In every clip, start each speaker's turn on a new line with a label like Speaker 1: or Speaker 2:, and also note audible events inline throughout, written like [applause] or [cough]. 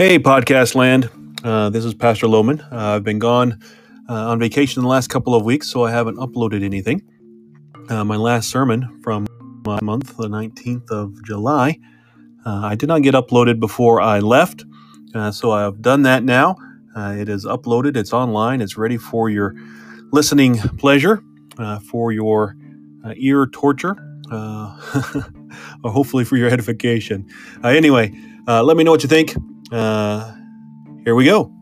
Speaker 1: Hey, podcast land. Uh, this is Pastor Lohman. Uh, I've been gone uh, on vacation the last couple of weeks, so I haven't uploaded anything. Uh, my last sermon from my month, the 19th of July, uh, I did not get uploaded before I left, uh, so I've done that now. it is uploaded, it's online, it's ready for your listening pleasure, for your ear torture, Uh, [laughs] or hopefully for your edification. Uh, anyway, uh, let me know what you think. Uh, here we go.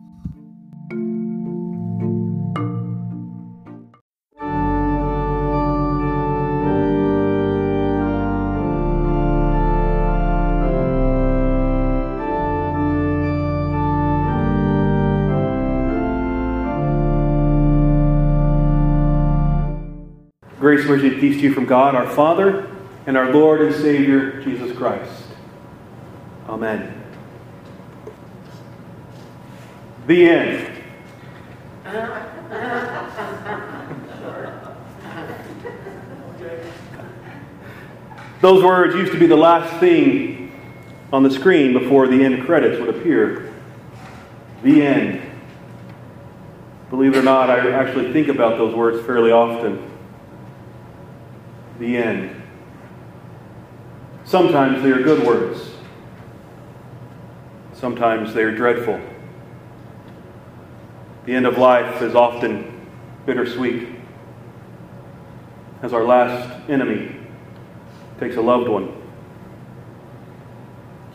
Speaker 1: Mercy, and peace to you from God, our Father, and our Lord and Savior, Jesus Christ. Amen. The end. [laughs] Those words used to be the last thing on the screen before the end credits would appear. The end. Believe it or not, I actually think about those words fairly often. The end. Sometimes they are good words. Sometimes they are dreadful. The end of life is often bittersweet as our last enemy takes a loved one.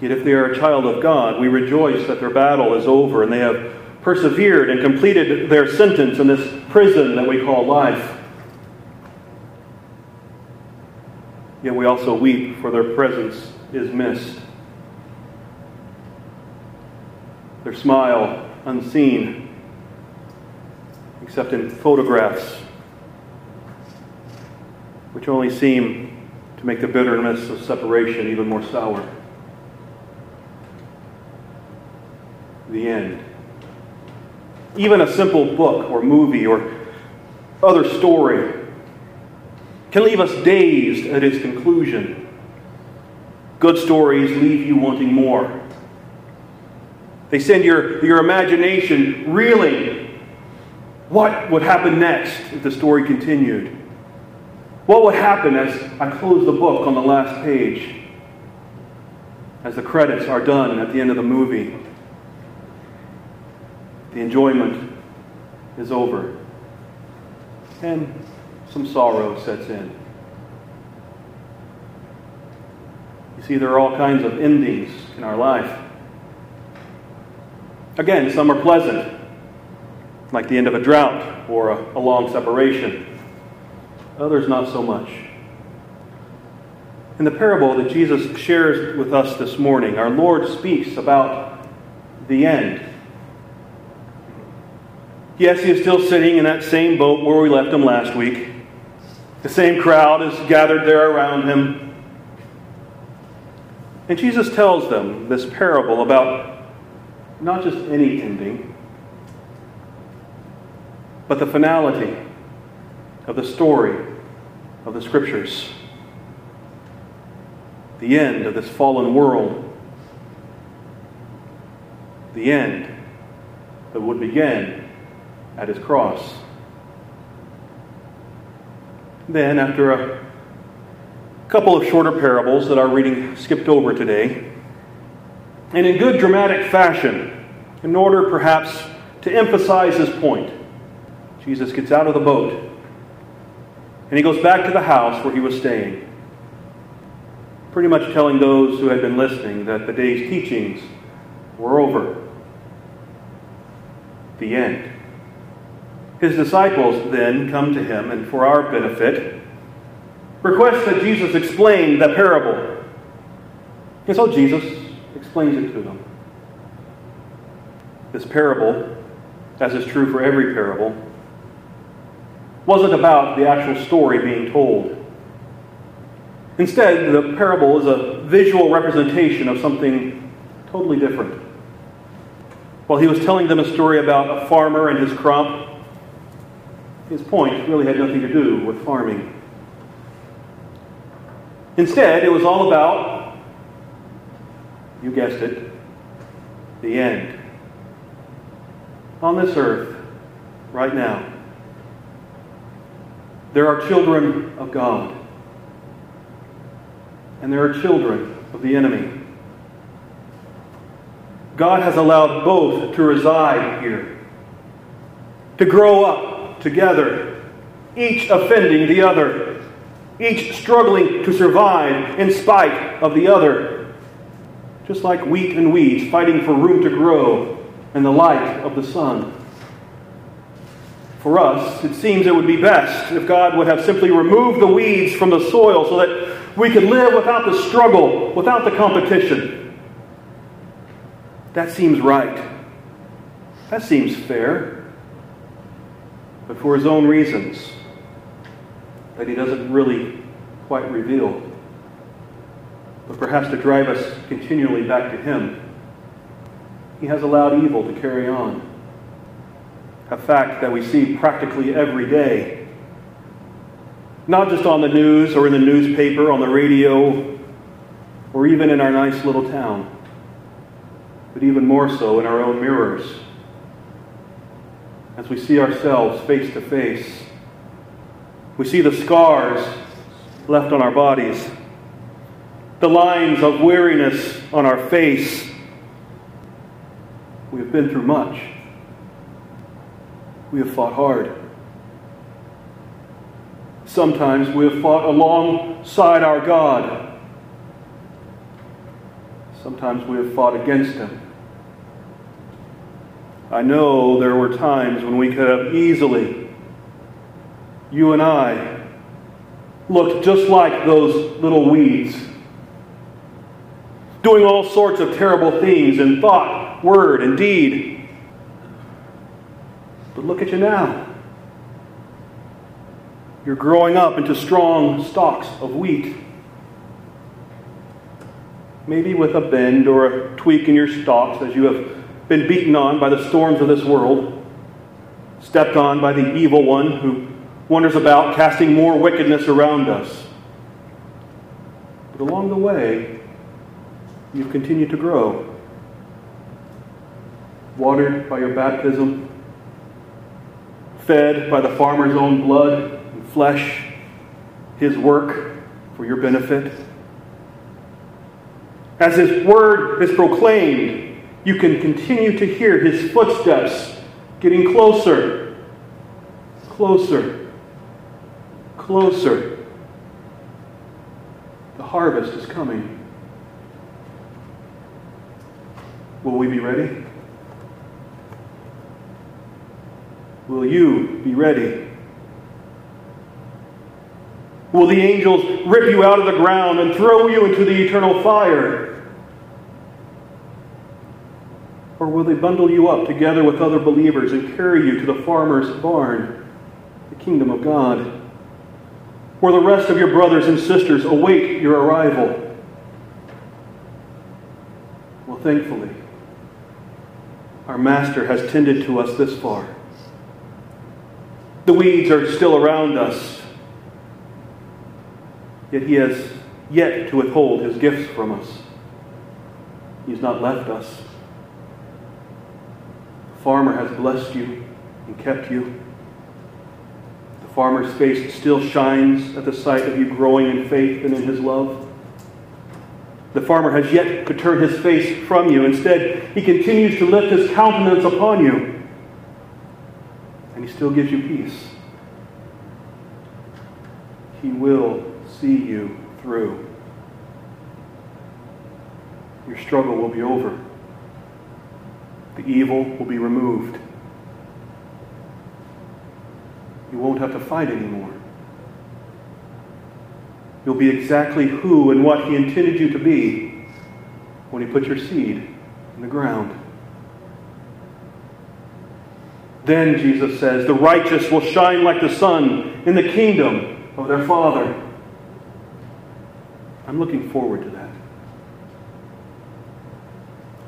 Speaker 1: Yet if they are a child of God, we rejoice that their battle is over and they have persevered and completed their sentence in this prison that we call life. Yet we also weep for their presence is missed. Their smile unseen except in photographs, which only seem to make the bitterness of separation even more sour. The end. Even a simple book or movie or other story can leave us dazed at its conclusion. Good stories leave you wanting more. They send your, your imagination reeling what would happen next if the story continued? What would happen as I close the book on the last page? As the credits are done at the end of the movie? The enjoyment is over. And some sorrow sets in. You see, there are all kinds of endings in our life. Again, some are pleasant like the end of a drought or a, a long separation. Others, not so much. In the parable that Jesus shares with us this morning, our Lord speaks about the end. Yes, he is still sitting in that same boat where we left him last week. The same crowd is gathered there around him. And Jesus tells them this parable about not just any ending, but the finality of the story of the Scriptures. The end of this fallen world. The end that would begin at his cross. Then, after a couple of shorter parables that our reading skipped over today, and in good dramatic fashion, in order perhaps to emphasize his point, Jesus gets out of the boat and he goes back to the house where he was staying, pretty much telling those who had been listening that the day's teachings were over. The end. His disciples then come to him and, for our benefit, request that Jesus explain the parable. And so Jesus explains it to them. This parable, as is true for every parable, wasn't about the actual story being told. Instead, the parable is a visual representation of something totally different. While he was telling them a story about a farmer and his crop, his point really had nothing to do with farming. Instead, it was all about, you guessed it, the end. On this earth, right now, there are children of God, and there are children of the enemy. God has allowed both to reside here, to grow up together, each offending the other, each struggling to survive in spite of the other, just like wheat and weeds fighting for room to grow in the light of the sun. For us, it seems it would be best if God would have simply removed the weeds from the soil so that we could live without the struggle, without the competition. That seems right. That seems fair. But for his own reasons that he doesn't really quite reveal, but perhaps to drive us continually back to him, he has allowed evil to carry on. A fact that we see practically every day. Not just on the news or in the newspaper, on the radio, or even in our nice little town but even more so in our own mirrors. As we see ourselves face to face, we see the scars left on our bodies, the lines of weariness on our face. We have been through much. We have fought hard. Sometimes we have fought alongside our God. Sometimes we have fought against Him. I know there were times when we could have easily, you and I, looked just like those little weeds, doing all sorts of terrible things in thought, word, and deed. But look at you now. You're growing up into strong stalks of wheat. Maybe with a bend or a tweak in your stalks as you have been beaten on by the storms of this world, stepped on by the evil one who wanders about casting more wickedness around us. But along the way, you've continued to grow. Watered by your baptism, fed by the farmer's own blood and flesh, his work for your benefit. As his word is proclaimed, you can continue to hear his footsteps getting closer, closer, closer. The harvest is coming. Will we be ready? Will you be ready? Will the angels rip you out of the ground and throw you into the eternal fire? Or will they bundle you up together with other believers and carry you to the farmer's barn, the kingdom of God, where the rest of your brothers and sisters await your arrival? Well, thankfully, our Master has tended to us this far. The weeds are still around us, yet He has yet to withhold His gifts from us. He's not left us farmer has blessed you and kept you. The farmer's face still shines at the sight of you growing in faith and in his love. The farmer has yet to turn his face from you. Instead, he continues to lift his countenance upon you. And he still gives you peace. He will see you through. Your struggle will be over. The evil will be removed. You won't have to fight anymore. You'll be exactly who and what He intended you to be when He put your seed in the ground. Then, Jesus says, the righteous will shine like the sun in the kingdom of their Father. I'm looking forward to that.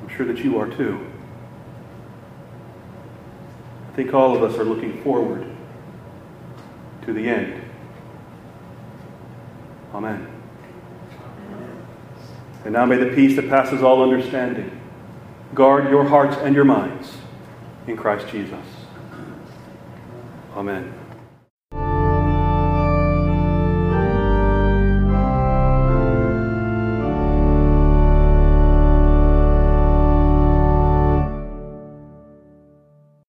Speaker 1: I'm sure that you are too. I think all of us are looking forward to the end. Amen. And now may the peace that passes all understanding guard your hearts and your minds in Christ Jesus. Amen.